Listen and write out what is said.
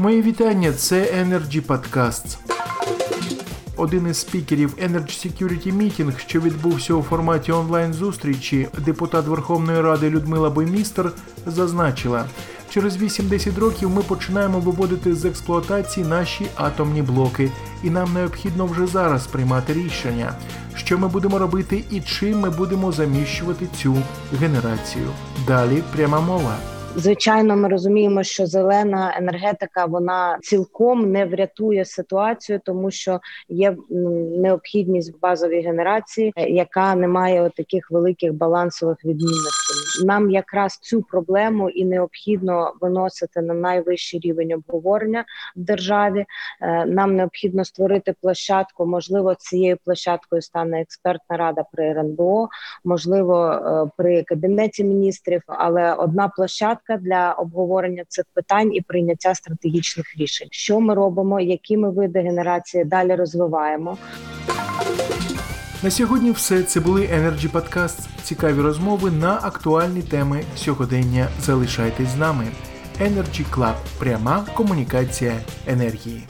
Моє вітання. Це Energy Podcasts. Один із спікерів Energy Security Meeting, що відбувся у форматі онлайн-зустрічі, депутат Верховної Ради Людмила Боймістер зазначила, через 8-10 років ми починаємо виводити з експлуатації наші атомні блоки, і нам необхідно вже зараз приймати рішення, що ми будемо робити і чим ми будемо заміщувати цю генерацію. Далі пряма мова. Звичайно, ми розуміємо, що зелена енергетика вона цілком не врятує ситуацію, тому що є необхідність в базовій генерації, яка не має таких великих балансових відмінностей. Нам якраз цю проблему і необхідно виносити на найвищий рівень обговорення в державі. Е, нам необхідно створити площадку. Можливо, цією площадкою стане експертна рада при РНБО, можливо, е, при кабінеті міністрів, але одна площадка для обговорення цих питань і прийняття стратегічних рішень. Що ми робимо, які ми види генерації далі розвиваємо. На сьогодні все це були Energy Podcasts. Цікаві розмови на актуальні теми сьогодення. Залишайтесь з нами. Energy Club. пряма комунікація енергії.